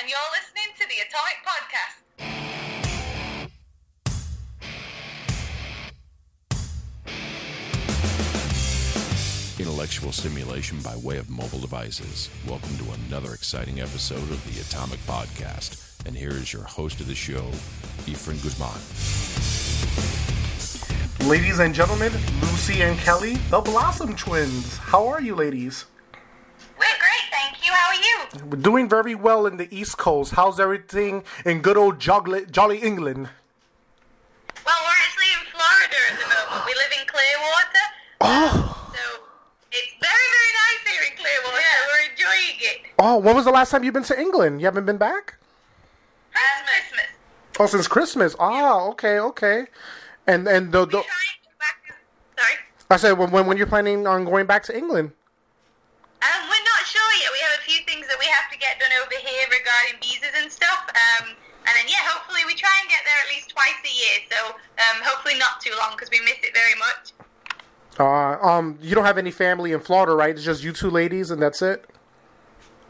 and you're listening to the Atomic Podcast. Intellectual stimulation by way of mobile devices. Welcome to another exciting episode of the Atomic Podcast. And here is your host of the show, Efren Guzman. Ladies and gentlemen, Lucy and Kelly, the Blossom Twins. How are you, ladies? We're great, thank you. How are you? We're doing very well in the East Coast. How's everything in good old jolly, jolly England? Well, we're actually in Florida at the moment. We live in Clearwater. Oh, So it's very, very nice here in Clearwater. We're enjoying it. oh, when was the last time you've been to England? You haven't been back? And Christmas. Oh, since Christmas. Ah, okay, okay. And and the, the try and get back. Sorry. I said when when when you're planning on going back to England? Um, we're not sure yet. We have a few things that we have to get done over here regarding visas and stuff. Um, and then yeah, hopefully we try and get there at least twice a year. So um, hopefully not too long because we miss it very much. Uh, um, you don't have any family in Florida, right? It's just you two ladies, and that's it.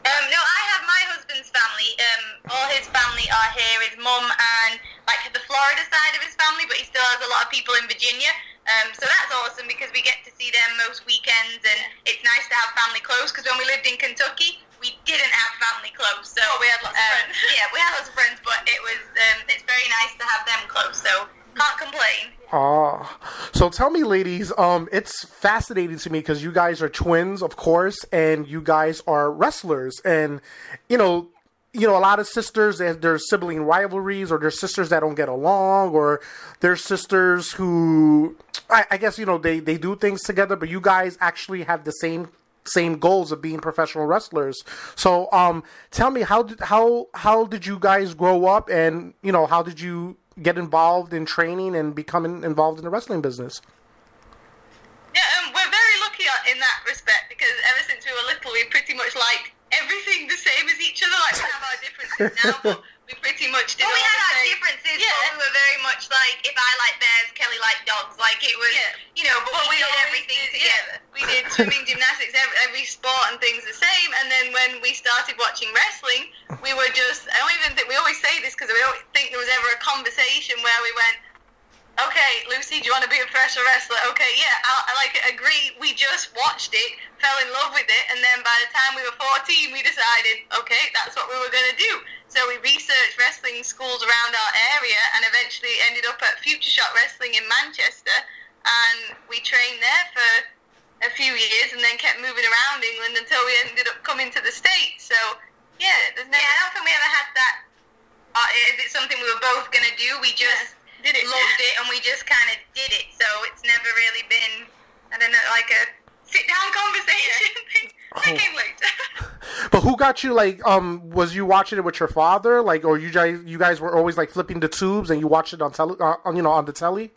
Um, no, I have my husband's family. Um, all his family are here. His mum and like the Florida side of his family, but he still has a lot of people in Virginia. Um, so that's awesome because we get to see them most weekends, and it's nice to have family close. Because when we lived in Kentucky, didn't have family close. So we had lots of friends. Yeah, we had lots of friends, but it was um, it's very nice to have them close. So can't complain. Ah, so tell me, ladies, um, it's fascinating to me because you guys are twins, of course, and you guys are wrestlers, and you know, you know, a lot of sisters they- there's sibling rivalries, or there's sisters that don't get along, or there's sisters who, I, I guess, you know, they they do things together, but you guys actually have the same same goals of being professional wrestlers. So, um, tell me how did how how did you guys grow up, and you know, how did you get involved in training and becoming involved in the wrestling business? Yeah, um, we're very lucky in that respect because ever since we were little, we pretty much like everything the same as each other. Like we have our differences now, but we pretty much did. Well, we had our differences, yeah. but we were very much like if I like bears, Kelly liked dogs. Like it was, Yeah. you know, but, But we, we did everything did- together. Yeah, we did swimming, gymnastics, every, every sport and things the same. And then when we started watching wrestling, we were just, I don't even think, we always say this because we don't think there was ever a conversation where we went, okay, Lucy, do you want to be a professional wrestler? Okay, yeah, I, I like agree. We just watched it, fell in love with it, and then by the time we were 14, we decided, okay, that's what we were going to do. So we researched wrestling schools around our area and eventually ended up at Future Shock Wrestling in Manchester. And we trained there for a few years and then kept moving around England until we ended up coming to the States. So, yeah, there's never, I don't think we ever had that. Uh, is it something we were both going to do? We just Did it. loved it and we just kind of did it. So it's never really been, I don't know, like a sit down conversation thing. That Oh. came later. But who got you like um was you watching it with your father like or you guys you guys were always like flipping the tubes and you watched it on tele uh, on you know on the telly?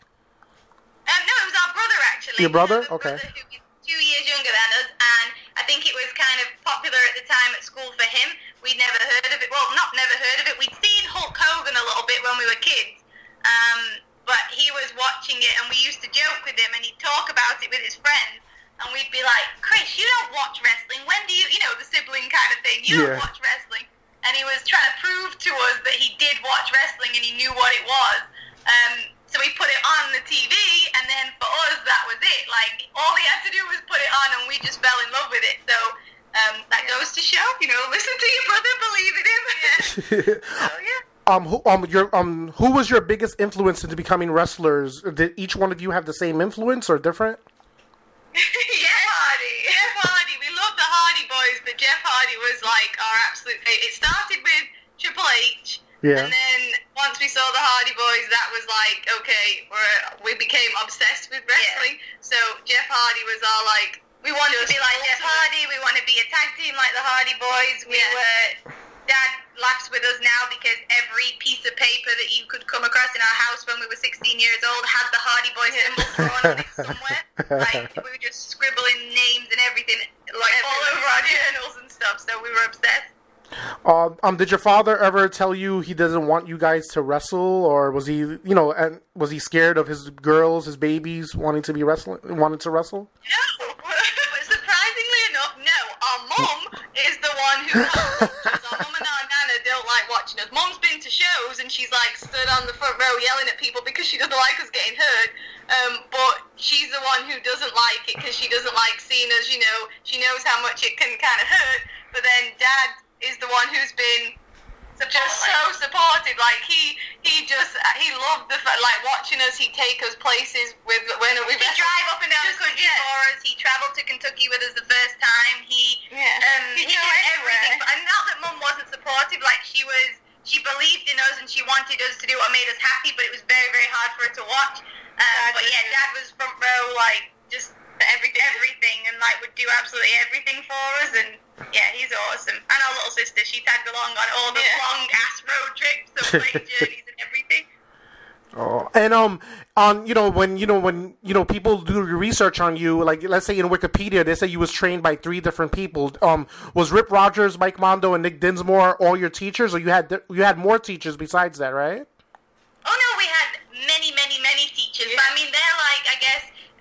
Um, no, it was our brother actually. Your brother? Okay. brother who is two years younger than us, and I think it was kind of popular at the time at school for him. We'd never heard of it. Well, not never heard of it. We'd seen Hulk Hogan a little bit when we were kids, um, but he was watching it, and we used to joke with him, and he'd talk about it with his friends. And we'd be like, Chris, you don't watch wrestling. When do you, you know, the sibling kind of thing. You Yeah. don't watch wrestling. And he was trying to prove to us that he did watch wrestling and he knew what it was. Um, so we put it on the TV, and then for us, that was it. Like, all he had to do was put it on, and we just fell in love with it. So um, that goes to show, you know, listen to your brother, believe in him. Yeah. so, yeah. um who um your um who was your biggest influence into becoming wrestlers? Did each one of you have the same influence or different? Jeff Hardy. Jeff Hardy. We love the Hardy Boys, but Jeff Hardy was like our absolute. It started with Triple H. Yeah. And then once we saw the Hardy Boys, that was like, okay, we're, we became obsessed with wrestling. So Jeff Hardy was our like, we wanted to be like Jeff Hardy. We want to be a tag team like the Hardy Boys. We were. Dad laughs with us now because every piece of paper that you could come across in our house when we were 16 years old had the Hardy Boy symbol drawn on it somewhere. Like we were just scribbling names and everything, like all over our journals and stuff. So we were obsessed. Um, um, did your father ever tell you he doesn't want you guys to wrestle, or was he, you know, and was he scared of his girls, his babies wanting to be wrestling, wanting to wrestle? No, surprisingly enough, no. Our mum is the one who. our mum and our nana don't like watching us. Mum's been to shows, and she's like stood on the front row yelling at people because she doesn't like us getting hurt. Um, but she's the one who doesn't like it because she doesn't like seeing us. You know, she knows how much it can kind of hurt. But then Dad is the one who's been just so supportive. Like he he just he loved the fact like watching us. He'd take us places with when we He drive up and down the country yeah. for us. He travelled to Kentucky with us the first time. He Yeah. um, He'd he did everything. And not that Mum wasn't supportive. Like she was, she believed in us and she wanted us to do what made us happy. But it was very very hard for her to watch. Um, but yeah, Dad was front row, like just everything. everything, and like would do absolutely everything for us. And yeah, he's awesome. And our little sister, she tagged along on all the Yeah. long ass road trips, the plane journeys, and everything. Oh, and um, on you know when you know when you know people do research on you, like let's say in Wikipedia, they say you was trained by three different people. Um, was Rip Rogers, Mike Mondo, and Nick Dinsmore all your teachers, or you had you had more teachers besides that, right? Oh no, we had many, many, many teachers. But I mean, they're like, I guess,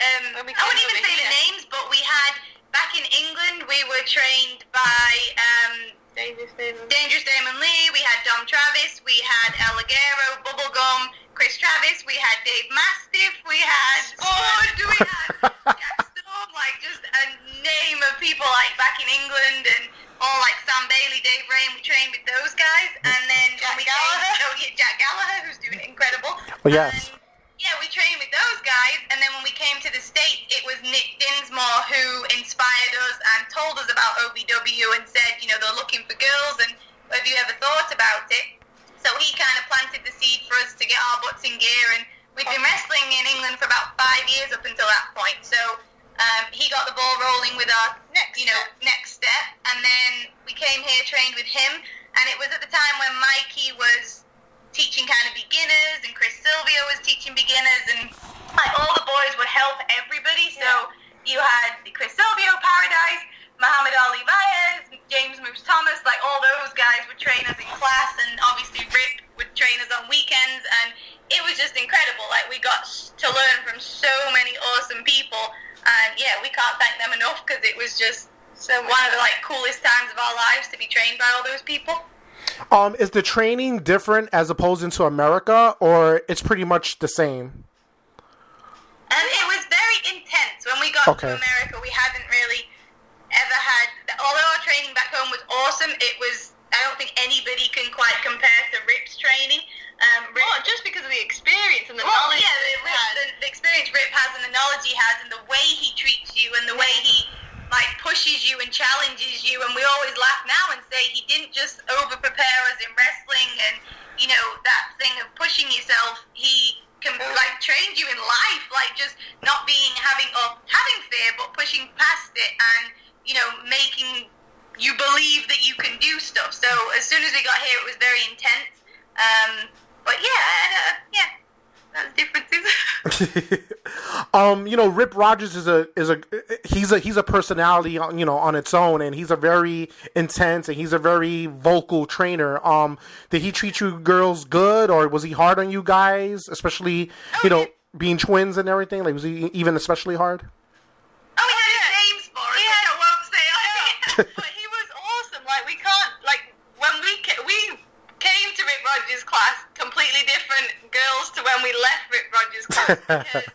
um, When we I wouldn't even over say the names, but we had back in England, we were trained by um, Dangerous Damon. Dangerous Damon Lee. We had Dom Travis. We had El Ligero, Bubblegum, Chris Travis. We had Dave Mastiff. We had Spud. We had Jack Storm. Like just a name of people like back in England and all like Sam Bailey, Dave Rayne. We trained with those guys, and then Jack when we Gallagher. Came, oh yeah, Jack Gallagher, who's doing incredible. Oh, yes. And, yeah, we trained with those guys, and then when we came to the States, it was Nick Dinsmore who inspired us and told us about OVW and said, you know, they're looking for girls, and have you ever thought about it? So he kind of planted the seed for us to get our butts in gear, and we'd been wrestling in England for about five years up until that point. So um, he got the ball rolling with our Next you know, next step, and then we came here, trained with him, and it was at the time when Mikey was teaching kind of beginners, and Chris Silvio was teaching beginners, and like all the boys would help everybody. So you had the Chris Silvio Paradise, Mohamad Ali Vaez, James Moose Thomas, like all those guys would train us in class, and obviously Rip would train us on weekends, and it was just incredible. Like we got to learn from so many awesome people, and yeah, we can't thank them enough because it was just So one of the like coolest times of our lives to be trained by all those people. Um, is the training different as opposed into America, or it's pretty much the same? And it was very intense. When we got Okay. to America, we hadn't really ever had. Although our training back home was awesome, it was. I don't think anybody can quite compare to Rip's training. Um, Rip, Well, just because of the experience and the well, knowledge. yeah, the, Rip, the, the experience Rip has and the knowledge he has and the way he treats you and the way he like pushes you and challenges you. And we always laugh now and say he didn't just over prepare us in wrestling and you know that thing of pushing yourself. He can like trained you in life, like just not being having or having fear, but pushing past it and you know making you believe that you can do stuff. So as soon as we got here, it was very intense. Um, but yeah, uh, yeah, differences. um, you know, Rip Rogers is a is a he's a he's a personality, on you know, on its own, and he's a very intense and he's a very vocal trainer. Um, did he treat you girls good, or was he hard on you guys, especially you know being twins and everything? Like, was he even especially hard? oh, we had names for us, He which had- I won't say. on here. but he was awesome. Like we can't like when we ca- we came to Rip Rogers' class, completely different girls to when we left Rip Rogers' because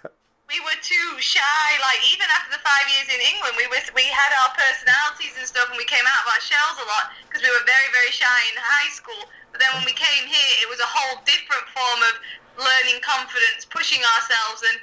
we were too shy. Like even after the five years in England, we was we had our personalities and stuff, and we came out of our shells a lot because we were very very shy in high school. But then when we came here, it was a whole different form of learning confidence, pushing ourselves, and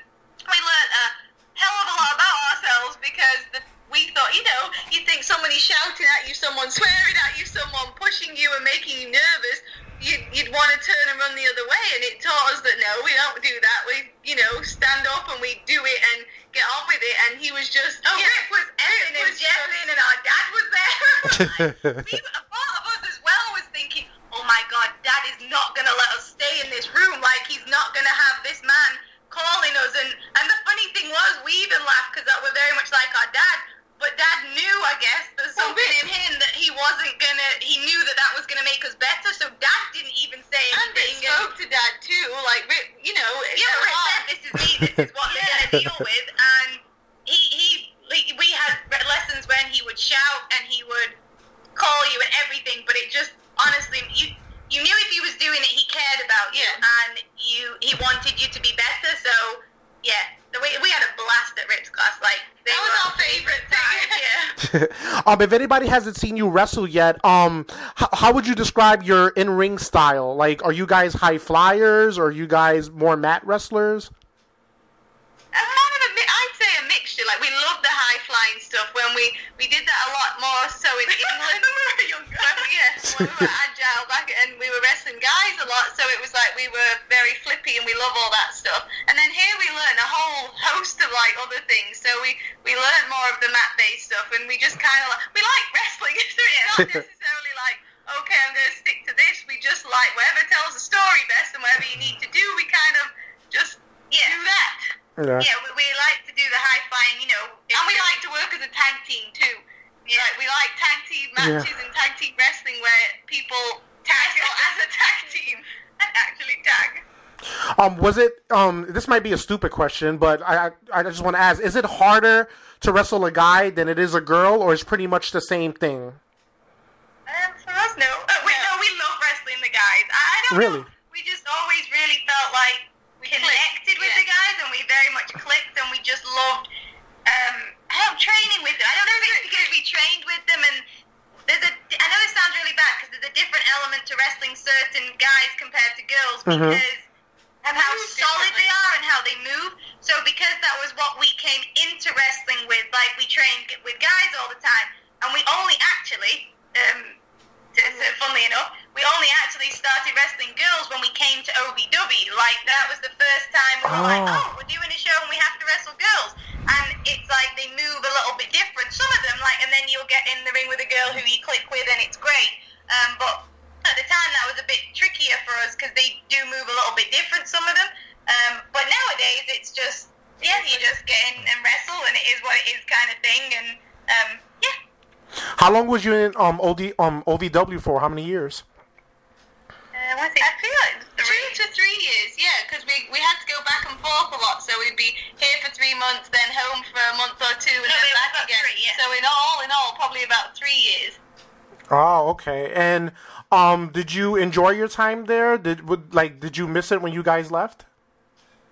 we learned a hell of a lot about ourselves because the, we thought, you know, you think somebody shouting at you, someone swearing at you, someone pushing you and making you nervous, you'd, you'd want to turn and run the other way. And it taught us that no, we don't do that. We, you know, stand up and we do it and get on with it. And he was just, Oh, yeah, Rip was effing and was jeffing, and our dad was there. like, we, a part of us as well was thinking, oh my god, dad is not going to let us stay in this room. Like, he's not going to have this man calling us. And, and the funny thing was, we even laughed because we're very much like our dad. But dad knew, I guess, there's something in him that he wasn't gonna. He knew that that was gonna make us better. So dad didn't even say anything. and spoke to dad too. Like, you know, Yeah, Rip said this is me, this is what they're gonna deal with, and he he like, we had lessons when he would shout and he would call you and everything, but it just honestly you you knew if he was doing it, he you, Yeah. and you he wanted you to be better. So yeah, the we, we had a blast at Rip's class. Like they That was were our favorite time. thing. Yeah. um, if anybody hasn't seen you wrestle yet, um, how, how would you describe your in ring style? Like, are you guys high flyers or are you guys more mat wrestlers? A kind of a, mi- I'd say a mixture. Like we love the high flying stuff. When we we did that a lot more so in England. when we were younger. When we, yeah, when we were agile back, and we were wrestling guys a lot. So it was like we were very flippy, and we love all that stuff. And then here we learn a whole host of like other things. So we we learn more of the mat based stuff, and we just kind of like we like wrestling. So it's not necessarily like okay, I'm going to stick to this. We just like whatever tells the story best, and whatever you need to do, we kind of just Yeah. do that. Yeah. Yeah, we, we like to do the high flying, you know. And we like to work as a tag team too. Yeah. Like, we like tag team matches and tag team wrestling where people wrestle as a tag team and actually tag. Um, was it? Um, this might be a stupid question, but I I, I just want to ask: Is it harder to wrestle a guy than it is a girl, or is pretty much the same thing? Um, for us, no. Uh, we, no, we love wrestling the guys. I, I don't Really? know. We just always really felt like we connected with yeah. the guys, and we very much clicked, and we just loved um, I don't training with them. I don't know if it's because we trained with them, and there's a. I know this sounds really bad because there's a different element to wrestling certain guys compared to girls Mhm. because of how solid they are and how they move. So because that was what we came into wrestling with, like we trained with guys all the time, and we only actually, um, to, to, funnily enough, we only actually started wrestling girls when we came to OVW. Like that was the first time we were like, Oh. oh, we're doing a show and we have to wrestle girls, and it's like they move a little bit different. Some of them, like, and then you'll get in the ring with a girl who you click with, and it's great. Um, but at the time, that was a bit trickier for us because they do move a little bit different. Some of them, um, but nowadays it's just yeah, you just get in and wrestle, and it is what it is kind of thing, and um, yeah. How long was you in um OD um OVW for? How many years? Uh, I, I feel like two to three years, yeah, because we, we had to go back and forth a lot. So we'd be here for three months, then home for a month or two, and No, then it was back again. three, yeah. So in all, in all, probably about three years. Oh, okay. And um, did you enjoy your time there? Did would like did you miss it when you guys left?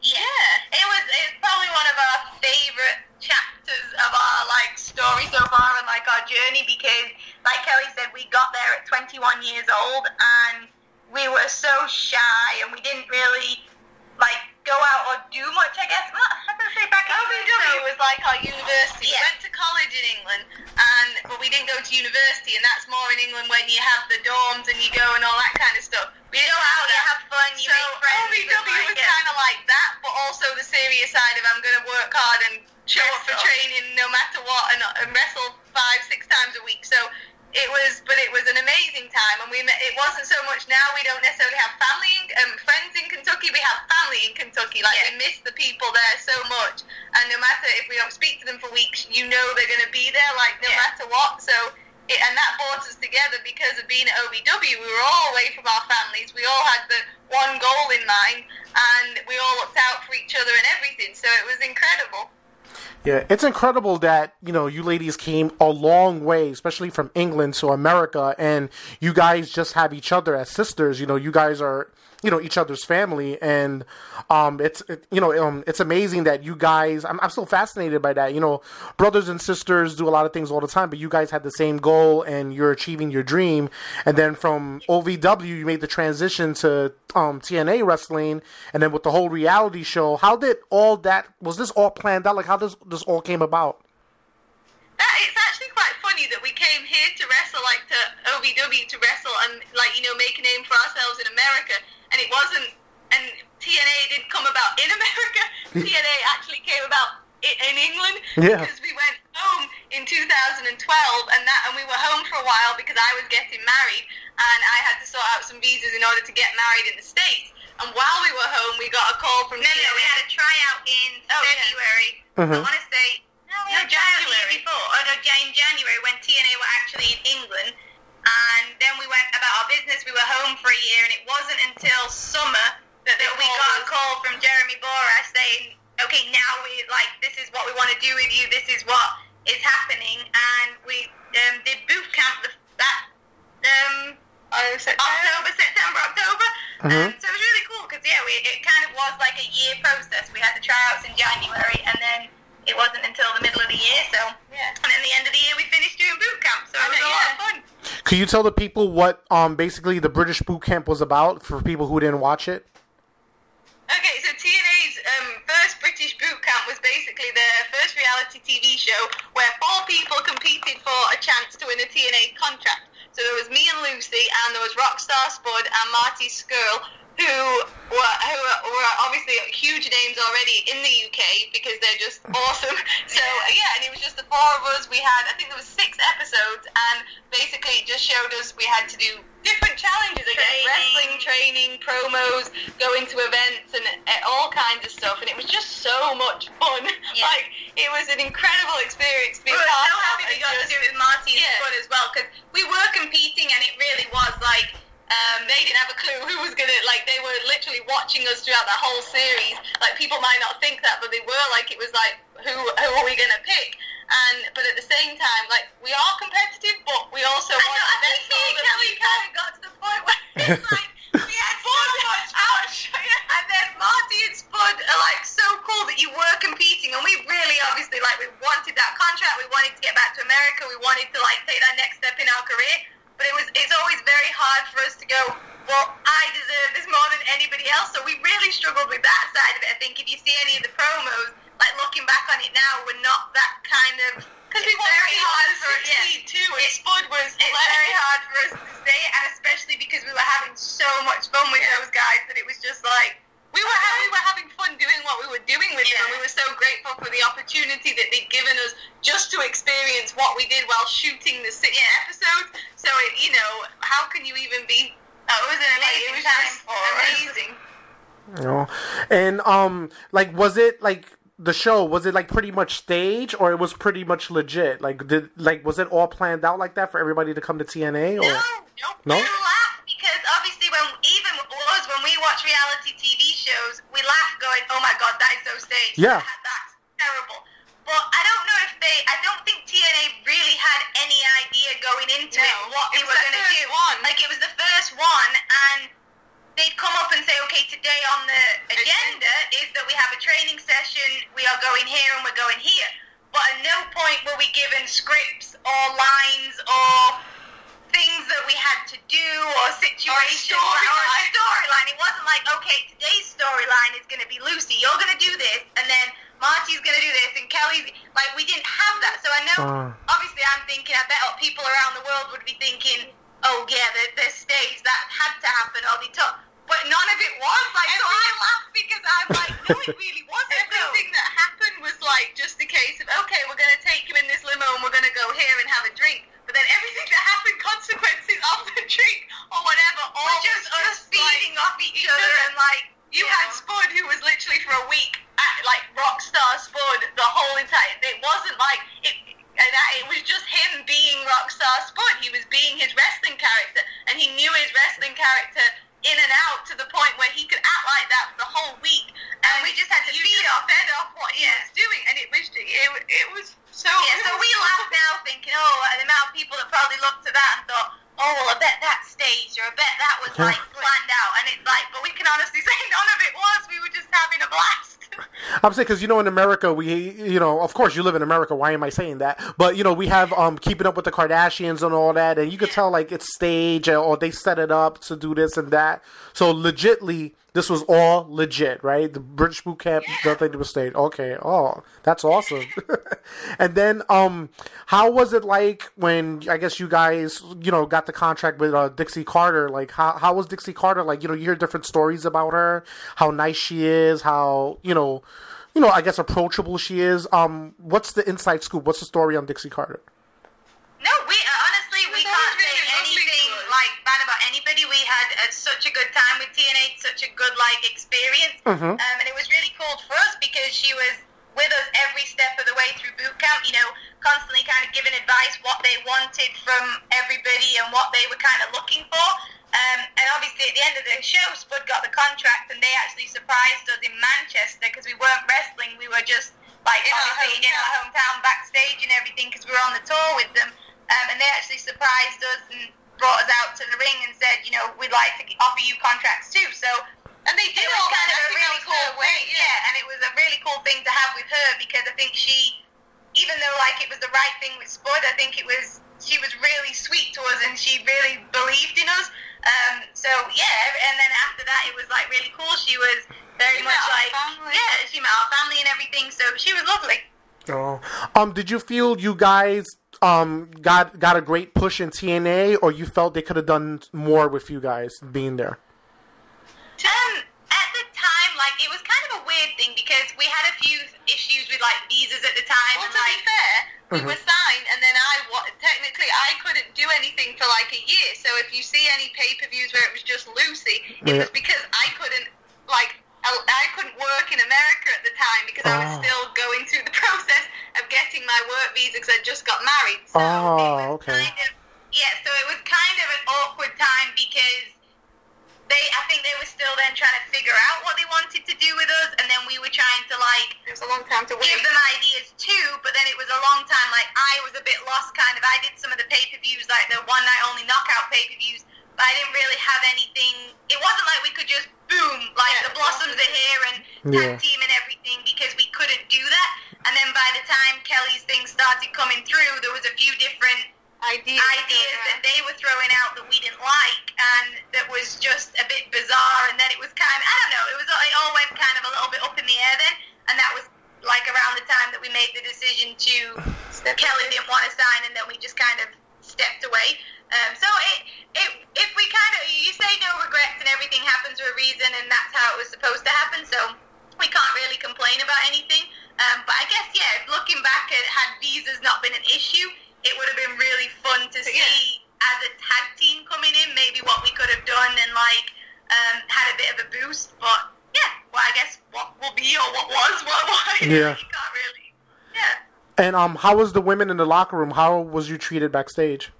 Yeah, it was. It's probably one of our favorite chapters of our like story so far and like our journey because, like Kelly said, we got there at 21 years old and we were so shy and we didn't really like go out or do much. I guess. Well, I'm gonna say back in OVW was like our university. Yeah. We went to college in England, and but we didn't go to university, and that's more in England when you have the dorms and you go and all that kind of stuff. We You go out, have you have fun, you so make friends. OVW like, was kind of like that, but also the serious side of I'm going to work hard and show up for training no matter what, and, uh, and wrestle five, six times a week. So it was, but it was an amazing time, and we met, it wasn't so much. Now we don't necessarily have family, in, um, friends in Kentucky. We have family in Kentucky. Like Yeah. we miss the people there so much, and no matter if we don't speak to them for weeks, you know they're going to be there, like no Yeah. matter what. So. It, and that brought us together because of being at OVW. We were all away from our families. We all had the one goal in mind, and we all looked out for each other and everything. So it was incredible. Yeah, it's incredible that you know you ladies came a long way, especially from England to America, and you guys just have each other as sisters. You know, you guys are you know each other's family, and um, it's it, you know um, it's amazing that you guys. I'm I'm so fascinated by that. You know, brothers and sisters do a lot of things all the time, but you guys had the same goal, and you're achieving your dream. And then from OVW, you made the transition to um, TNA wrestling, and then with the whole reality show. How did all that? Was this all planned out? Like how does this all came about? That it's actually quite funny that we came here to wrestle, like to OVW to wrestle, and like you know make a name for ourselves in America, and it wasn't. And TNA didn't come about in America. TNA actually came about in England Yeah. because we went home in 2012, and that and we were home for a while because I was getting married, and I had to sort out some visas in order to get married in the states. And while we were home, we got a call from No, no, we had a tryout in Oh, yeah. February. Mhm. I want to say no, we No, had a tryout the year January. before. Oh no, Ja- in January when TNA were actually in England, and then we went about our business. We were home for a year, and it wasn't until summer that, that we got a call from Jeremy Borash saying, "Okay, now we like this is what we want to do with you. This is what is happening," and we um, did boot camp the, that um, Oh, September. October, September, October. Mhm. Um, so it was really cool. Because yeah, we, it kind of was like a year process. We had the tryouts in January, and then it wasn't until the middle of the year. So Yeah. and then the end of the year, we finished doing boot camp. So it was a lot of fun. Could you tell the people what um basically the British boot camp was about for people who didn't watch it? Okay, so TNA's um, first British boot camp was basically their first reality TV show where four people competed for a chance to win a TNA contract. So there was me and Lucy, and there was Rockstar Spud and Marty Scurll, who were, who were, obviously huge names already in the UK because they're just awesome. So yeah, and it was just the four of us. We had, I think there was six episodes, and basically it just showed us we had to do different challenges again, Training. wrestling training, promos, going to events, and uh, all kinds of stuff. And it was just so much fun. Yeah. Like it was an incredible experience. to be We were so happy we got to do it with Marty Yeah. As well because we were competing and it really was like um, they didn't have a clue who was gonna like they were literally watching us throughout the whole series. Like people might not think that, but they were like it was like who who are we gonna pick? And but at the same time, like we are competitive, but we also I want know, I think me and Kelly kind of got to the point where it's like we had much fun. And then Marty and Spud are like so cool that you were competing, and we really obviously like we wanted that contract. We wanted to get back to America. We wanted to like take that next step in our career. But it was it's always very hard for us to go. Well, I deserve this more than anybody else. So we really struggled with that side of it. I think if you see any of the promos, like looking back on it now, we're not that kind of Because we wanted very hard to for yeah. too, and It- Spud was It's like, very hard for us to say, and especially because we were having so much fun with those guys that it was just like we were ha- we were having fun doing what we were doing with them, Yeah. and we were so grateful for the opportunity that they'd given us just to experience what we did while shooting the six episodes. So it, you know, how can you even be? oh, it was an Like, amazing it was time for amazing. You know, and um, like, was it like the show? Was it like pretty much stage, or it was pretty much legit? Like, did like was it all planned out like that for everybody to come to TNA? Or No, Nope. No? we laugh because obviously when even us when we watch reality TV shows, we laugh going, "Oh my god, that is so staged. Yeah. That- that's terrible." But I don't know if they. I don't think TNA really had any idea going into it what it they were going to do. one. Like it was the first one, and they'd come up and say, "Okay, today on the agenda is that we have a training session. We are going here and we're going here." But at no point were we given scripts or lines or things that we had to do or situations or a storyline. storyline. It wasn't like, okay, today's storyline is going to be Lucy. You're going to do this, and then Marty's going to do this, and Kelly's like we didn't have that. So I know, Uh. obviously, I'm thinking. I bet people around the world would be thinking, oh yeah, the, the stage that had to happen, or they took. But none of it was like. So I laugh because I'm like, no, it really wasn't. though. Everything that happened was like just a case of okay, we're gonna take you in this limo and we're gonna go here and have a drink. But then everything that happened, consequences of the drink or whatever, all We're just us feeding like, off each other and like You you had. Spud who was literally for a week at like Rockstar Spud the whole entire. It wasn't like it. And that, it was just him being Rockstar Spud. He was being his wrestling character, and he knew his wrestling character in and out to the point where he could act like that for the whole week. And we just had to feed off fed off what he was doing, and it was it, it was so. Yeah, so we laugh now thinking, oh, the amount of people that probably looked at that and thought, oh, well, I bet that staged or I bet that was like planned out. And it's like, but we can honestly say none of it was. We were just having a blast. I'm saying because you know in America we you know of course you live in America. Why am I saying that? But you know we have um keeping up with the Kardashians and all that, and you could tell like it's staged or they set it up to do this and that. So legitly, this was all legit, right? The British boot camp, nothing was staged. Okay, oh that's awesome. and then um, how was it like when I guess you guys you know got the contract with uh, Dixie Carter? Like how how was Dixie Carter? Like you know you hear different stories about her, how nice she is, how you know you know, I guess approachable she is. Um, what's the inside scoop? What's the story on Dixie Carter? No, we uh, honestly we was can't always say really lovely anything to us. like bad about anybody. We had uh, such a good time with TNA, such a good like experience, Mhm. um, and it was really cool for us because she was with us every step of the way through boot camp. You know, constantly kind of giving advice what they wanted from everybody and what they were kind of looking for. Um, and obviously, at the end of the show, Spud got the contract, and they actually surprised us in Manchester because we weren't wrestling; we were just like In our obviously in our hometown backstage and everything because we were on the tour with them. Um, and they actually surprised us and brought us out to the ring and said, you know, we'd like to offer you contracts too. So And And they did it was all kind of I a think really cool her way, thing. Yeah. and it was a really cool thing to have with her because I think she, even though like it was the right thing with Spud, I think it was she was really sweet to us and she really believed in us. Um, so yeah, and then after that, it was like really cool. She was very She much like family. yeah, she met our family and everything. So she was lovely. Oh. Um, did you feel you guys um got got a great push in TNA, or you felt they could have done more with you guys being there? Um, at the time, like it was kind of a weird thing because we had a few issues with like visas at the time. Well, and, to be like, fair, we Mhm. were signed, and then I technically I couldn't do anything for like a year. So if you see any pay per views where it was just Lucy, it Yeah. was because I couldn't like I, I couldn't work in America at the time because I was Oh. still going through the process of getting my work visa because I just got married. So Oh, it ah, was okay. Kind of, yeah, so it was kind of an awkward time because they, I think they were still then trying to figure out what they wanted to do with us, and then we were trying to like it was a long time to wait. give them ideas too, but then it was a long time. Like I was a bit lost, kind of. I did some of the pay per views, like the one night only knockout pay per views, but I didn't really have anything. It wasn't like we could just boom, like Yeah, the blossoms are here and Yeah. tag team and everything because we couldn't do that. And then by the time Kelly's thing started coming through, there was a few different ideas, ideas that they were throwing out that we didn't like and that was just a bit bizarre and then it was kind of I don't know it was it all went kind of a little bit up in the air then and that was like around the time that we made the decision to Kelly didn't want to sign and then we just kind of stepped away um, so it, it if we kind of you say no regrets and everything happens for a reason and that's how it was supposed to happen so we can't really complain about anything um, but I guess yeah looking back at had visas not been an issue it would have been really fun to see Yeah. as a tag team coming in, maybe what we could have done and like um, had a bit of a boost. But yeah, well, I guess what will be or what was, what was. Yeah. you can't really. Yeah. And um, how was the women in the locker room? How was you treated backstage?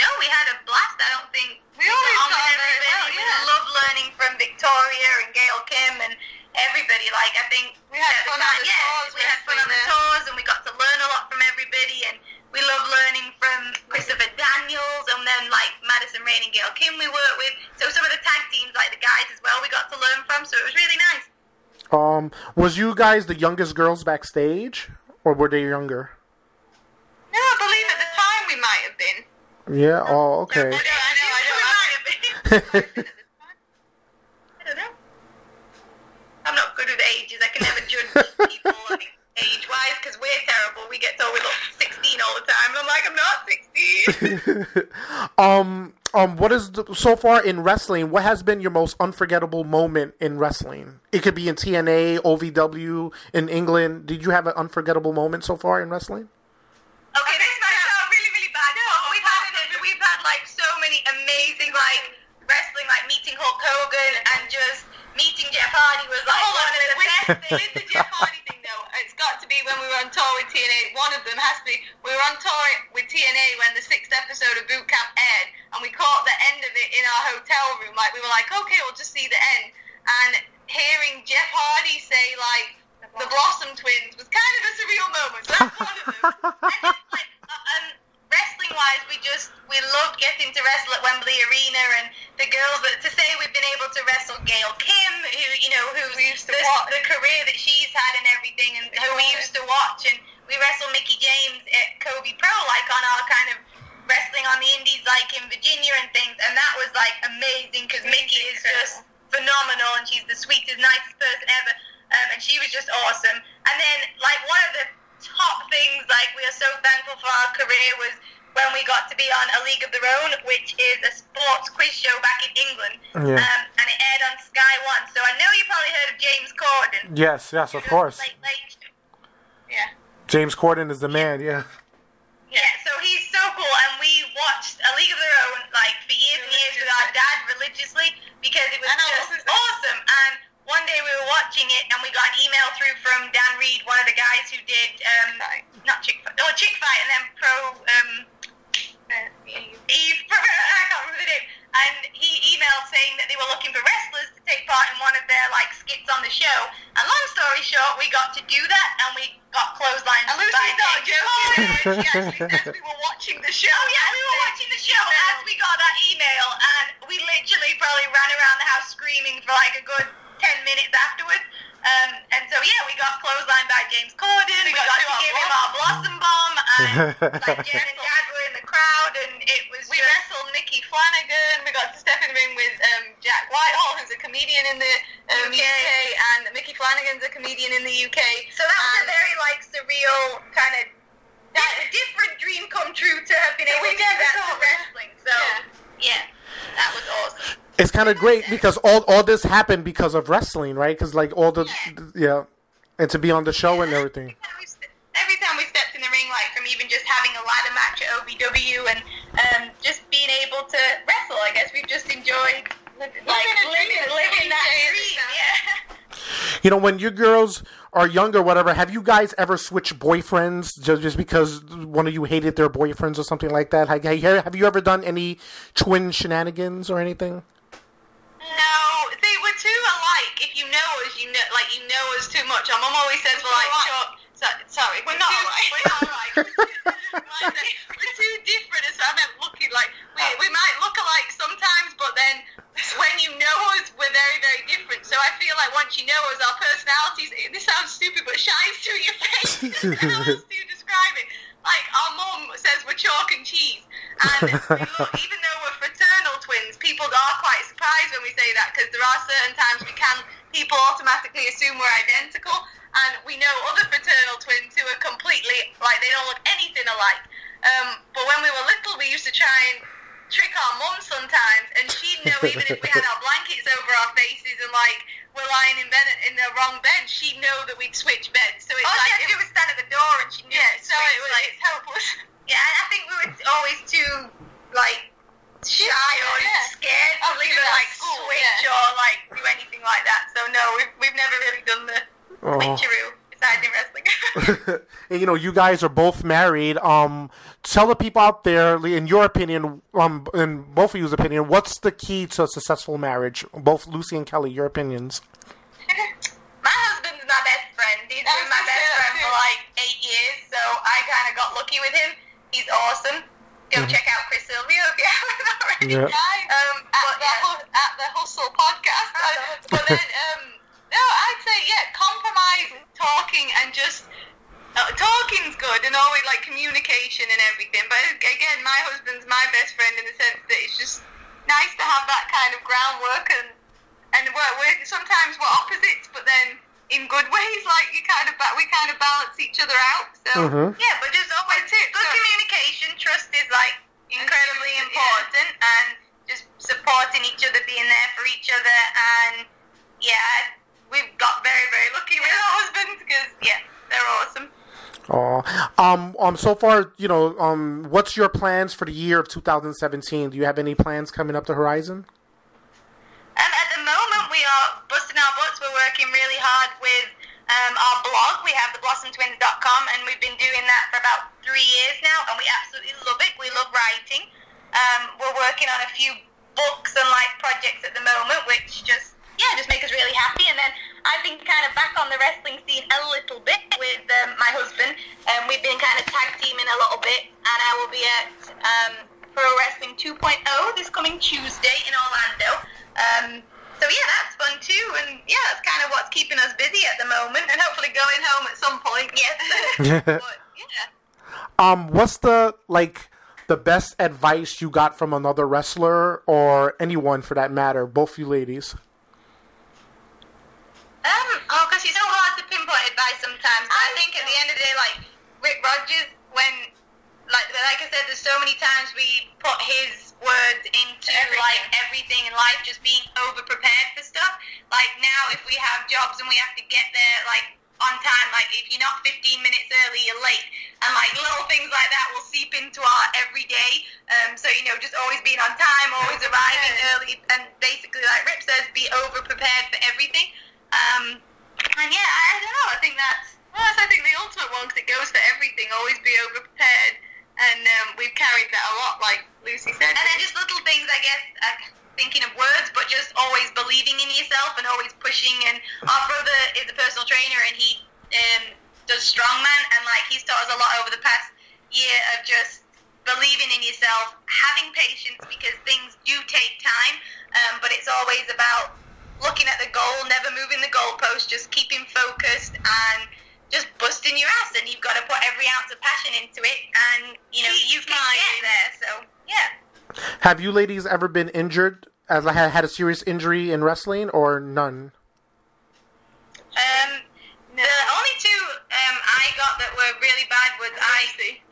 No, we had a blast. I don't think We always got on got with on very everybody. well, We love learning from Victoria and Gail Kim and everybody. Like I think We had fun the on time- the yeah, tours, we had fun on the tours, and we got to learn a lot from everybody. And we love learning from Christopher Daniels, and then like Madison Rayne and Gail Kim we work with. So some of the tag teams, like the guys as well, we got to learn from. So it was really nice. Um, was you guys the youngest girls backstage, or were they younger? No, I believe at the time we might have been. Yeah. Oh, okay. I know, I know, I know. We might. I don't know. I'm not good with ages. I can never judge people like, age-wise because we're terrible. We get told we look 16 all the time. I'm like, I'm not 16. um, um, what is the, so far in wrestling? What has been your most unforgettable moment in wrestling? It could be in TNA, OVW, in England. Did you have an unforgettable moment so far in wrestling? Okay, this might sound really, really bad. No, we've had we've had like so many amazing like wrestling, like meeting Hulk Hogan and just meeting Jeff Hardy was like Hold one on, of the best things. the Jeff Hardy thing though, it's got to be when we were on tour with TNA. One of them has to be. We were on tour with TNA when the sixth episode of Boot Camp aired, and we caught the end of it in our hotel room. Like we were like, okay, we'll just see the end. And hearing Jeff Hardy say like the Blossom Twins was kind of a surreal moment. That's one of them. and it's like, uh, um, wrestling wise, we just we loved getting to wrestle at Wembley Arena, and the girls that to say we've been able to wrestle Gail Kim, who you know who's We used to the, watch. the career that she's had and everything, and who we used to watch, and we wrestled Mickie James at Kobe Pro, like on our kind of wrestling on the indies, like in Virginia and things, and that was like amazing because Mickey is just phenomenal, and she's the sweetest, nicest person ever, um, and she was just awesome. And then like one of the top things, like we are so thankful for our career was when we got to be on A League of Their Own, which is a sports quiz show back in England, Yeah. um, and it aired on Sky One. So I know you probably heard of James Corden. Yes, yes, of course. Late, late show. Yeah. James Corden is the man. Yeah. Yeah, so he's so cool, and we watched A League of Their Own like for years and years with our dad religiously because it was And just sister. awesome. And one day we were watching it, and we got an email through from Dann Read, one of the guys who did um, Fight. not Chick Fight, oh Chick Fight, and then Pro um, Eve, I can't remember the name. And he emailed saying that they were looking for wrestlers to take part in one of their like skits on the show. And long story short, we got to do that, and we got clotheslined. And Lucy thought joking. yes, we were watching the show. Oh, yeah, we were watching the show as we got that email, and we literally probably ran around the house screaming for like a good ten minutes afterwards. Um, and so yeah, we got clotheslined by James Corden. We, we got, got to give him our blossom bomb, and like Jim and Dad crowd, and it was We just wrestled Micky Flanagan. We got to step in the ring with um, Jack Whitehall, who's a comedian in the um, UK. UK, and Micky Flanagan's a comedian in the UK. So that was a very like surreal kind of di- different dream come true to have been able we to do that thought. to wrestling. So yeah. that was awesome. It's kind of great because all all this happened because of wrestling, right? Because like all the yeah, and to be on the show and everything. Every time we ste- Every time we stepped in the ring, like from even just having a ladder match at OVW and um, just being able to wrestle, I guess we've just enjoyed like Living a dream, living, living that living dream. Yeah. You know, when you girls are younger, whatever, have you guys ever switched boyfriends just just because one of you hated their boyfriends or something like that? Have have you ever done any twin shenanigans or anything? No, they were too alike. If you know us, you know, like you know us too much. Our mom always says we're like, alike. So, sorry, We're we're, not too, alike. We're not alike. we're too different. So I meant looking like we, we might look alike sometimes, but then when you know us, we're very, very different. So I feel like once you know us, our personalities. Eh, this sounds stupid, but shines through your face. How else do you describe it? Like our mum says we're chalk and cheese, and look, even though we're fraternal twins, people are quite surprised when we say that because there are certain times we can people automatically assume we're identical, and we know other fraternal twins who are completely like they don't look anything alike. Um, but when we were little, we used to try and trick our mum sometimes, and she'd know even if we had our blankets over our faces and like we're lying in bed in the wrong bed, she'd know that we'd switch beds. So it's All like she had to do was stand at the door, and she knew. yeah, so it was like, it's hopeless. Yeah, and I think we were always too like shy or Yeah. scared to leave like switch yeah. or like do anything like that. So no, we've we've never really done the Oh. switcheroo besides in wrestling. and, you know, you guys are both married. Um, tell the people out there, in your opinion, um, in both of you's opinion, what's the key to a successful marriage? Both Lucy and Kelly, your opinions. my husband's my best friend. He's I been my best friend for like eight years, so I kind of got lucky with him. He's awesome. Go Mm-hmm. check out Chris Silvio if you haven't already. Yeah. Um, at, but the, yeah. hu- at the Hustle podcast. At the Hustle. but then, um, no, I'd say, yeah, compromise, talking, and just. Uh, talking's good and always like communication and everything. But again, my husband's my best friend in the sense that it's just nice to have that kind of groundwork and and we're, we're sometimes we're opposites, but then in good ways. Like you kind of ba- we kind of balance each other out. So Mhm. Yeah, but just always That's good So- communication. Trust is like incredibly Yeah. important, and just supporting each other, being there for each other, and yeah, we've got very very lucky with our husbands because yeah, they're awesome. Oh, um, um. So far, you know, um, what's your plans for the year of 2017? Do you have any plans coming up the horizon? Um, at the moment, we are busting our butts. We're working really hard with um, our blog. We have the blossomtwins.com, and we've been doing that for about three years now, and we absolutely love it. We love writing. Um, we're working on a few books and like projects at the moment, which just yeah, just make us really happy. And then I've been kind of back on the wrestling scene a little bit with um, my husband, and we've been kind of tag teaming a little bit. And I will be at um, Pro Wrestling 2.0 this coming Tuesday in Orlando. Um, so yeah, that's fun too, and yeah, that's kind of what's keeping us busy at the moment, and hopefully going home at some point. Yes, but yeah. Um, what's the like the best advice you got from another wrestler or anyone for that matter? Both you ladies. Um, oh, because it's so hard to pinpoint advice sometimes. But I think at the end of the day, like Rip Rogers, when like like I said, there's so many times we put his words into Everything. like everything in life, just being over prepared for stuff. Like now, if we have jobs and we have to get there like on time, like if you're not 15 minutes early, you're late, and like little things like that will seep into our everyday. Um, so you know, just always being on time, always arriving early, and basically, like Rip says, be over prepared for everything. Um, and yeah, I don't know. I think that's Well, that's I think the ultimate one because it goes for everything. Always be over prepared, and um, we've carried that a lot, like Lucy said. And then just little things, I guess, uh, thinking of words, but just always believing in yourself and always pushing. And our brother is a personal trainer, and he um, does strongman, and like he's taught us a lot over the past year of just believing in yourself, having patience because things do take time, um, but it's always about looking at the goal, never moving the goalpost, just keeping focused and just busting your ass, and you've got to put every ounce of passion into it, and you know you can smiling. get there. So yeah. Have you ladies ever been injured? As I had had a serious injury in wrestling, or none? Um, the only two um, I got that were really bad was I.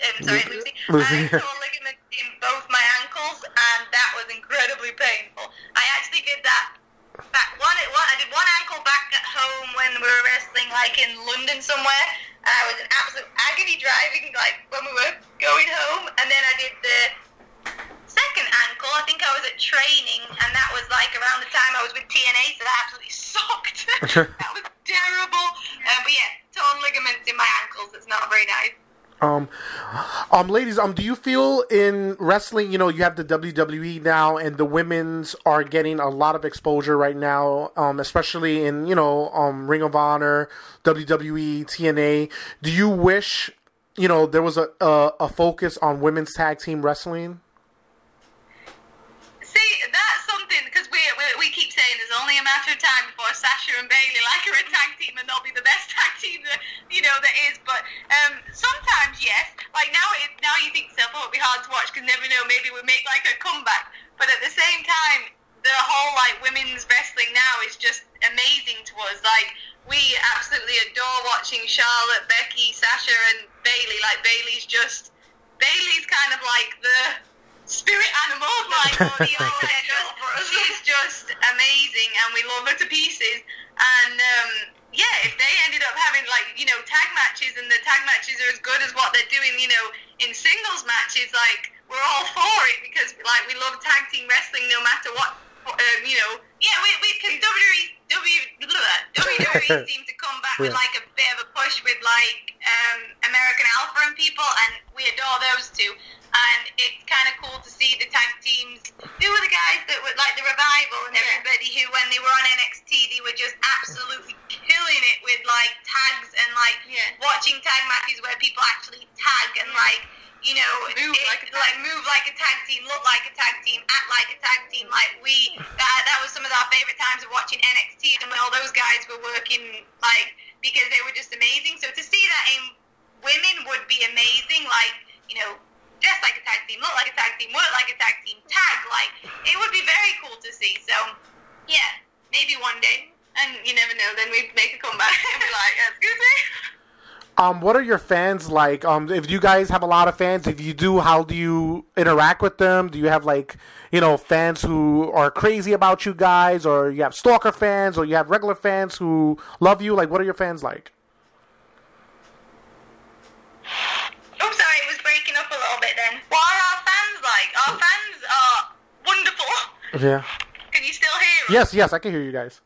Um, sorry, Lucy. Lucy. I tore ligaments in both my ankles, and that was incredibly painful. I actually did that. Back one, one, I did one ankle back at home when we were wrestling, like in London somewhere. And I was in absolute agony driving, like when we were going home. And then I did the second ankle. I think I was at training, and that was like around the time I was with TNA, so that absolutely sucked. that was terrible. Um, but yeah, torn ligaments in my ankles. It's not very nice. Um, um, ladies, um, do you feel in wrestling, you know, you have the WWE now, and the women's are getting a lot of exposure right now, um, especially in you know, um, Ring of Honor, WWE, TNA. Do you wish, you know, there was a a, a focus on women's tag team wrestling? See, that's something because we, we we keep saying of time before Sasha and Bayley like are a tag team and they'll be the best tag team that you know there is. But um, sometimes yes, like now it now you think yourself, oh, it'll be hard to watch because never know, maybe we make like a comeback. But at the same time, the whole like women's wrestling now is just amazing to us. Like we absolutely adore watching Charlotte, Becky, Sasha, and Bayley. Like Bayley's just Bayley's kind of like the spirit animal. Like The ultimate girl for us. she's just amazing, and we love her to pieces. And um, yeah, if they ended up having like you know tag matches, and the tag matches are as good as what they're doing, you know, in singles matches, like we're all for it because like we love tag team wrestling no matter what. Um, you know, Yeah, we we because WWE W, WWE seem to come back with like a bit of a push with like um, American Alpha and people, and we adore those two. And it's kind of cool to see the tag teams. Who were the guys that were like the revival and everybody who, when they were on NXT, they were just absolutely killing it with like tags and like Yeah. watching tag matches where people actually tag and like you know Move it- like a like move like a tag team, look like a tag team, act like a tag team. Like we that that was some of our favorite times of watching NXT and when all those guys were working like because they were just amazing. So to see that in women would be amazing. Like you know. Dress like a tag team, look like a tag team, work like a tag team, tag like it would be very cool to see. So, yeah, maybe one day. and you never know, then we make a comeback and be like, excuse me. Um, what are your fans like? Um, if you guys have a lot of fans, if you do, how do you interact with them? Do you have like, you know, fans who are crazy about you guys, or you have stalker fans, or you have regular fans who love you? Like, what are your fans like? Oh, sorry, breaking up a little bit then. What are our fans like? Our fans are wonderful. Yeah. Can you still hear us? Yes, yes, I can hear you guys.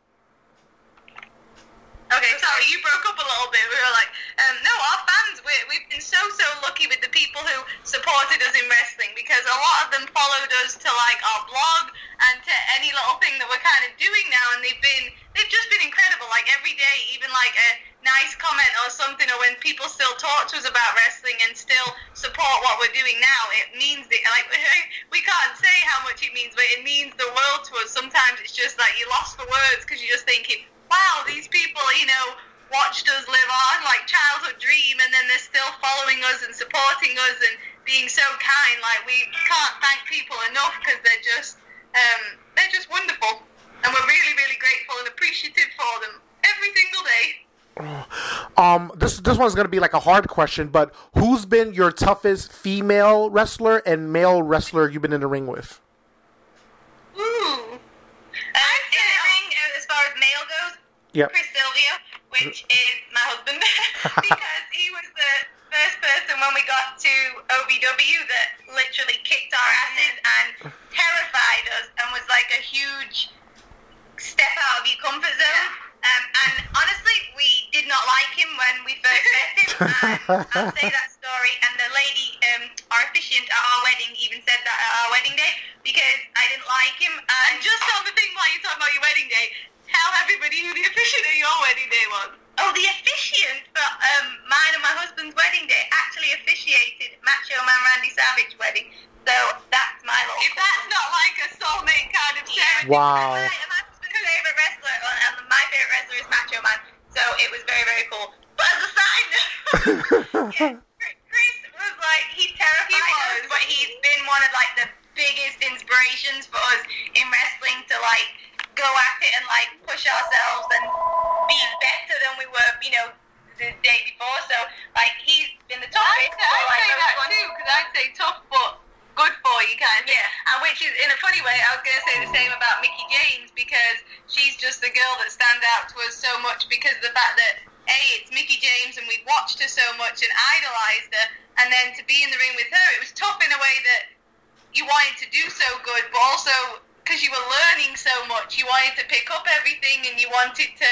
Okay, sorry, you broke up a little bit. We were like, um, no, our fans, we we've been so, so lucky with the people who supported us in wrestling because a lot of them followed us to like our blog and to any little thing that we're kind of doing now, and they've been, they've just been incredible. Like every day, even like a nice comment or something, or when people still talk to us about wrestling and still support what we're doing now, it means that like we can't say how much it means, but it means the world to us. Sometimes it's just like you're lost for words because you're just thinking, wow, these people, you know, watched us live on like childhood dream, and then they're still following us and supporting us and being so kind. Like we can't thank people enough because they're just, um, they're just wonderful, and we're really, really grateful and appreciative for them every single day. Um, this this one's gonna be like a hard question, but who's been your toughest female wrestler and male wrestler you've been in the ring with? Ooh. Um, in the ring, as far as male goes, Yep. Chris Silvio, which is my husband, because he was the first person when we got to OVW that literally kicked our asses and terrified us and was like a huge step out of your comfort zone. Um, and honestly, we did not like him when we first met him. And I'll say that story. And the lady, um, our officiant at our wedding, even said that at our wedding day because I didn't like him. And And just on the thing while you're talking about your wedding day, tell everybody who the officiant at your wedding day was. Oh, the officiant for um, mine and my husband's wedding day actually officiated Macho Man Randy Savage wedding. So that's my little. If that's not like a soulmate kind of ceremony. Wow. And my, and my husband's favorite wrestler, and my favorite wrestler is Macho Man. So it was very, very cool. But a side Chris was like he's terrified he us, but he's been one of like the biggest inspirations for us in wrestling to like go at it and like push ourselves and be better than we were, you know, the day before. So like he's been the I'd, toughest. I'd but, like, say that too, because I'd say tough but good for you kind of thing. Yeah. And which is, in a funny way, I was going to say the same about Mickie James because she's just the girl that stands out to us so much because of the fact that, A, it's Mickie James and we've watched her so much and idolized her, and then to be in the ring with her, it was tough in a way that you wanted to do so good, but also because you were learning so much, you wanted to pick up everything and you wanted to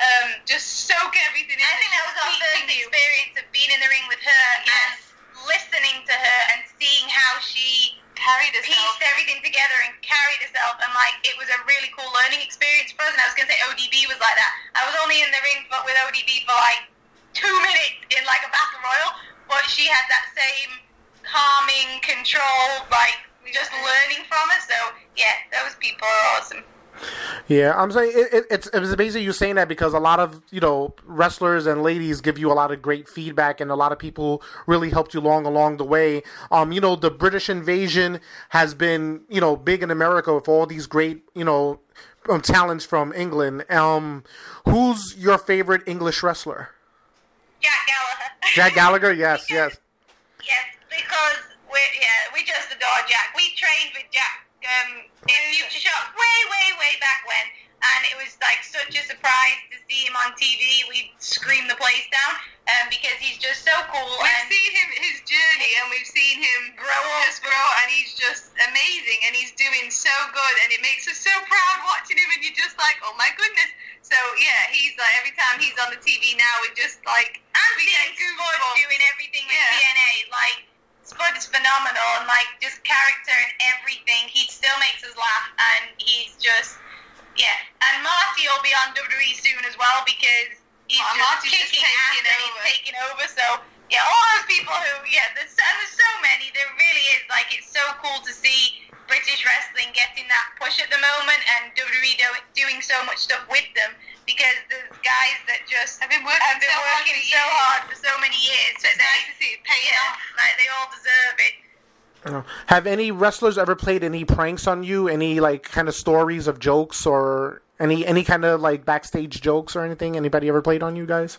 um, just soak everything in. I think that was our first experience of being in the ring with her Yes. and listening to her and seeing how she Carried herself. pieced everything together and carried herself and like it was a really cool learning experience for us and I was gonna say ODB was like that. I was only in the ring for, with ODB for like two minutes in like a battle royal, but she had that same calming control, like just learning from her. So yeah, those people are awesome. Yeah, I'm saying it, it, it's it's amazing you saying that because a lot of you know wrestlers and ladies give you a lot of great feedback and a lot of people really helped you along along the way. Um, you know, the British invasion has been you know big in America with all these great you know um, talents from England. Um, who's your favorite English wrestler? Jack Gallagher. Jack Gallagher. Yes, yes. Yes, because we yeah we just adore Jack. We trained with Jack um, in Future Shock way way way back when, and it was like such a surprise to see him on TV. We screamed the place down um, because he's just so cool. We've seen him his journey, and we've seen him grow just grow, and he's just amazing, and he's doing so good, and it makes us so proud watching him, and you're just like, oh my goodness. So yeah, he's like every time he's on the TV now, we're just like and we get goosebumps. doing everything with Yeah. TNA, like Spud is phenomenal and like just character and everything. He still makes us laugh, and he's just yeah. And Marty will be on WWE soon as well because he's Oh, just Marty's just ass taking and over. he's taking over. So yeah, all those people who yeah, there's, and there's so many. There really is like it's so cool to see. British wrestling getting that push at the moment, and WWE do, doing so much stuff with them because there's guys that just I've been working have been so hard working for so hard for so many years. So it's nice to see it paying yeah, off. like they all deserve it. Have any wrestlers ever played any pranks on you? Any like kind of stories of jokes or any any kind of like backstage jokes or anything? Anybody ever played on you guys?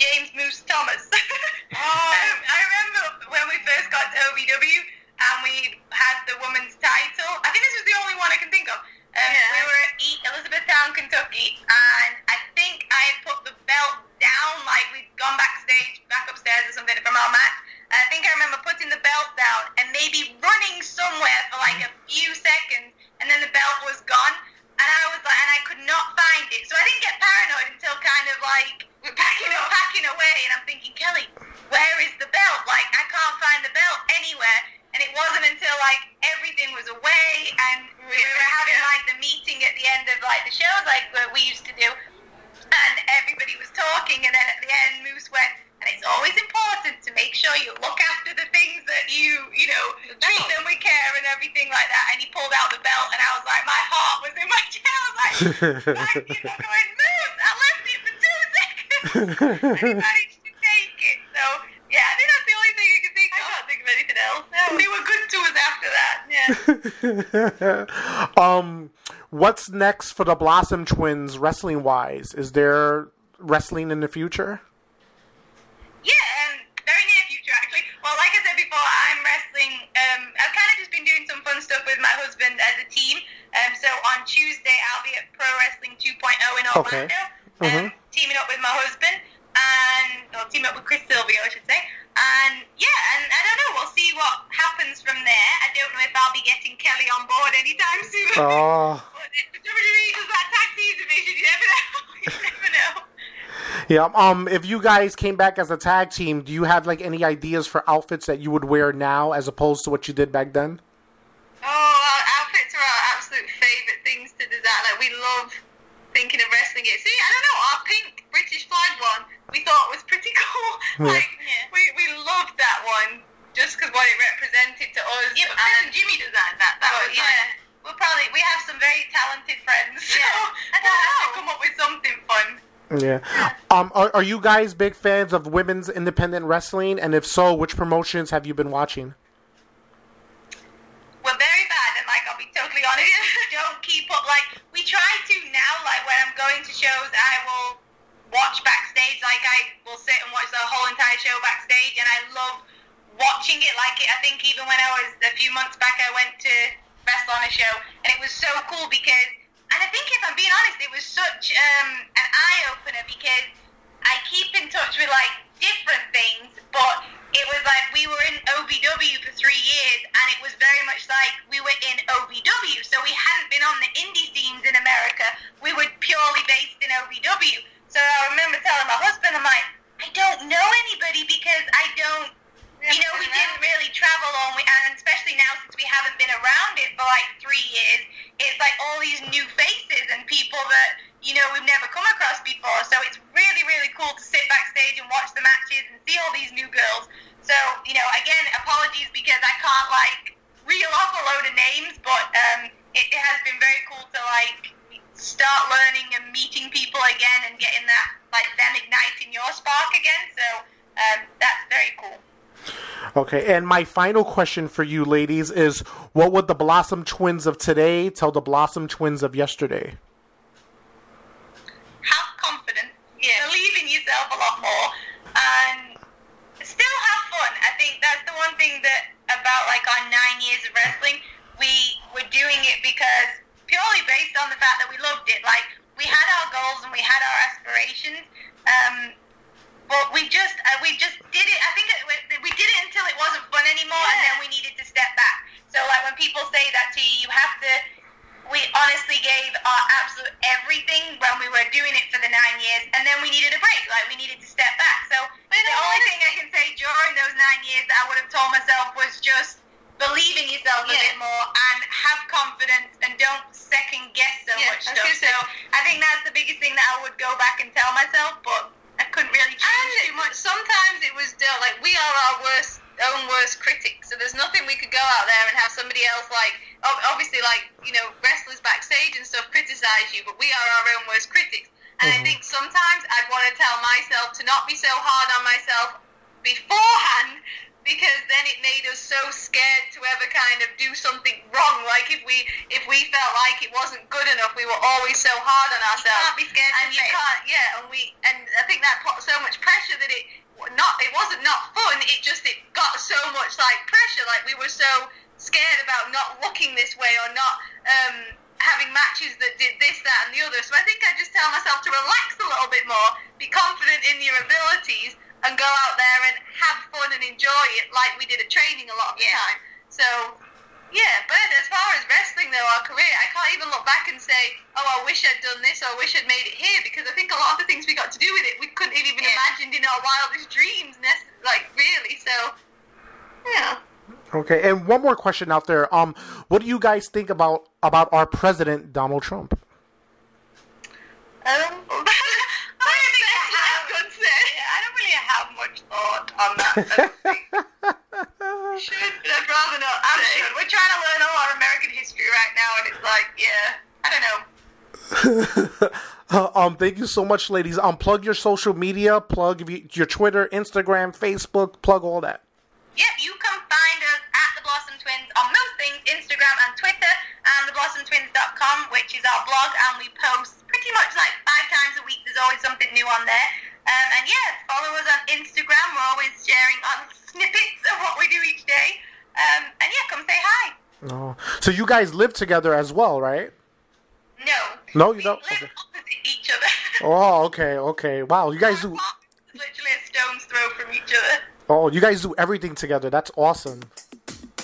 James Moose Thomas. um, I remember when we first got to OVW and we had the women's title. I think this was the only one I can think of. Um, Yeah. We were at Elizabethtown, Kentucky, and I think I had put the belt down, like we'd gone backstage, back upstairs or something from our match. And I think I remember putting the belt down and maybe running somewhere for like a few seconds, and then the belt was gone. And I was like, and I could not find it. So I didn't get paranoid until kind of like we're packing, we're packing away, and I'm thinking, Kelly, where is the belt? Like I can't find the belt anywhere. And it wasn't until like everything was away and we were having like the meeting at the end of like the shows like what we used to do, and everybody was talking, and then at the end, Moose went. And it's always important to make sure you look after the things that you, you know, treat them with care and everything like that. And he pulled out the belt, and I was like, my heart was in my chest. I was like, like, you know, going, Moose, I left it for two seconds. and he managed to take it. So, yeah, I think that's the thing I can think. I can't think of anything else. They were good to us after that. Yeah. um, what's next for the Blossom Twins wrestling wise? Is there wrestling in the future? Yeah, um, very near future actually. Well, like I said before, I'm wrestling. Um, I've kind of just been doing some fun stuff with my husband as a team. Um, so on Tuesday, I'll be at Pro Wrestling 2.0 in Okay. Orlando, Mhm. um, teaming up with my husband and or teaming up with Chris Silvio, I should say. And yeah, and I don't know. We'll see what happens from there. I don't know if I'll be getting Kelly on board anytime soon. Oh, But if the WWE does that tag team division, you never know. you never know. yeah. Um, if you guys came back as a tag team, do you have like any ideas for outfits that you would wear now as opposed to what you did back then? Oh, our outfits are our absolute favourite things to design. Like we love thinking of wrestling gear. See, I don't know, our pink British flag one we thought was pretty cool. Yeah. Like we we loved that one just because what it represented to us. Yeah, but Chris and and Jimmy designed that. That was yeah. like, we'll probably we have some very talented friends. So Yeah. I don't we'll have to come up with something fun. Yeah. Um, are, are you guys big fans of women's independent wrestling? And if so, which promotions have you been watching? We're very bad, and like I'll be totally honest, we don't keep up. Like we try to now. Like when I'm going to shows, I will watch backstage. Like I will sit and watch the whole entire show backstage, and I love watching it. Like I think even when I was a few months back, I went to on a show, and it was so cool because. And I think if I'm being honest, it was such um, an eye opener because I keep in touch with like different things, but it was like we were in OVW for three years, and it was very much like we were in OVW. So we hadn't been on the indie scenes in America. We were purely based in OVW. So I remember telling my husband, I'm like, I don't know anybody because I don't. You know, we didn't really travel on, and especially now since we haven't been around it for like three years, it's like all these new faces and people that you know we've never come across before. So it's really, really cool to sit backstage and watch the matches and see all these new girls. So you know, again, apologies because I can't like reel off a load of names, but um, it, it has been very cool to like start learning and meeting people again and getting that like them igniting your spark again. So um, that's very cool. Okay, and my final question for you, ladies, is what would the Blossom twins of today tell the Blossom twins of yesterday? Have confidence. Yeah. Believe in yourself a lot more, and still have fun. I think that's the one thing that about like our nine years of wrestling, we were doing it because purely based on the fact that we loved it. Like we had our goals and we had our aspirations. Um, but we just uh, we just did it. I think it, we did it until it wasn't fun anymore, and then we needed to step back. So like when people say that to you, you have to. We honestly gave our absolute everything when we were doing it for the nine years, and then we needed a break. Like we needed to step back. So the only thing I can say during those nine years that I would have told myself was just believe in yourself a bit more and have confidence and don't second guess so Yeah, much stuff. So I think that's the biggest thing that I would go back and tell myself, but I couldn't really change And too much. sometimes it was dealt like we are our worst own worst critics. So there's nothing we could go out there and have somebody else like obviously like you know wrestlers backstage and stuff criticize you, but we are our own worst critics. And I mm-hmm. think sometimes I'd want to tell myself to not be so hard on myself beforehand because then it made us so scared to ever kind of do something wrong. Like if we if we felt like it wasn't good enough, we were always so hard on ourselves. You can't be scared to and you can't yeah, and we and I think that put so much pressure that it not it wasn't not fun. It just it got so much like pressure. Like we were so scared about not looking this way or not um, having matches that did this, that, and the other. So I think I just tell myself to relax a little bit more, be confident in your abilities, and go out there and have fun and enjoy it like we did at training a lot of the Yeah. time. So. Yeah, but as far as wrestling though, our career, I can't even look back and say, oh, I wish I'd done this or I wish I'd made it here because I think a lot of the things we got to do with it, we couldn't have even Yeah. imagined in our wildest dreams, like really. So, yeah. Okay, and one more question out there. Um, what do you guys think about about our president Donald Trump? Um, I don't think I have good say. I don't really have much thought on that. Should, but I'd rather not. I'm say. sure we're trying to learn all our American history right now, and it's like, yeah, I don't know. Uh, um, thank you so much, ladies. Unplug your social media, plug your Twitter, Instagram, Facebook, plug all that. Yep, you can find us at the Blossom Twins on most things, Instagram and Twitter, and theblossomtwins.com, which is our blog, and we post pretty much like five times a week. There's always something new on there. Um, and yeah, follow us on Instagram. We're always sharing on snippets of what we do each day. Um, and yeah, come say hi. Oh, so you guys live together as well, right? No. No, you we don't? live Okay. opposite each other. Oh, okay, okay. Wow, you guys do. Our apartment is literally a stone's throw from each other. Oh, you guys do everything together. That's awesome.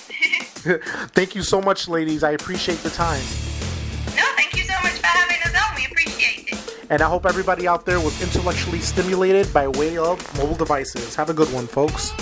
Thank you so much, ladies. I appreciate the time. And I hope everybody out there was intellectually stimulated by way of mobile devices. Have a good one, folks.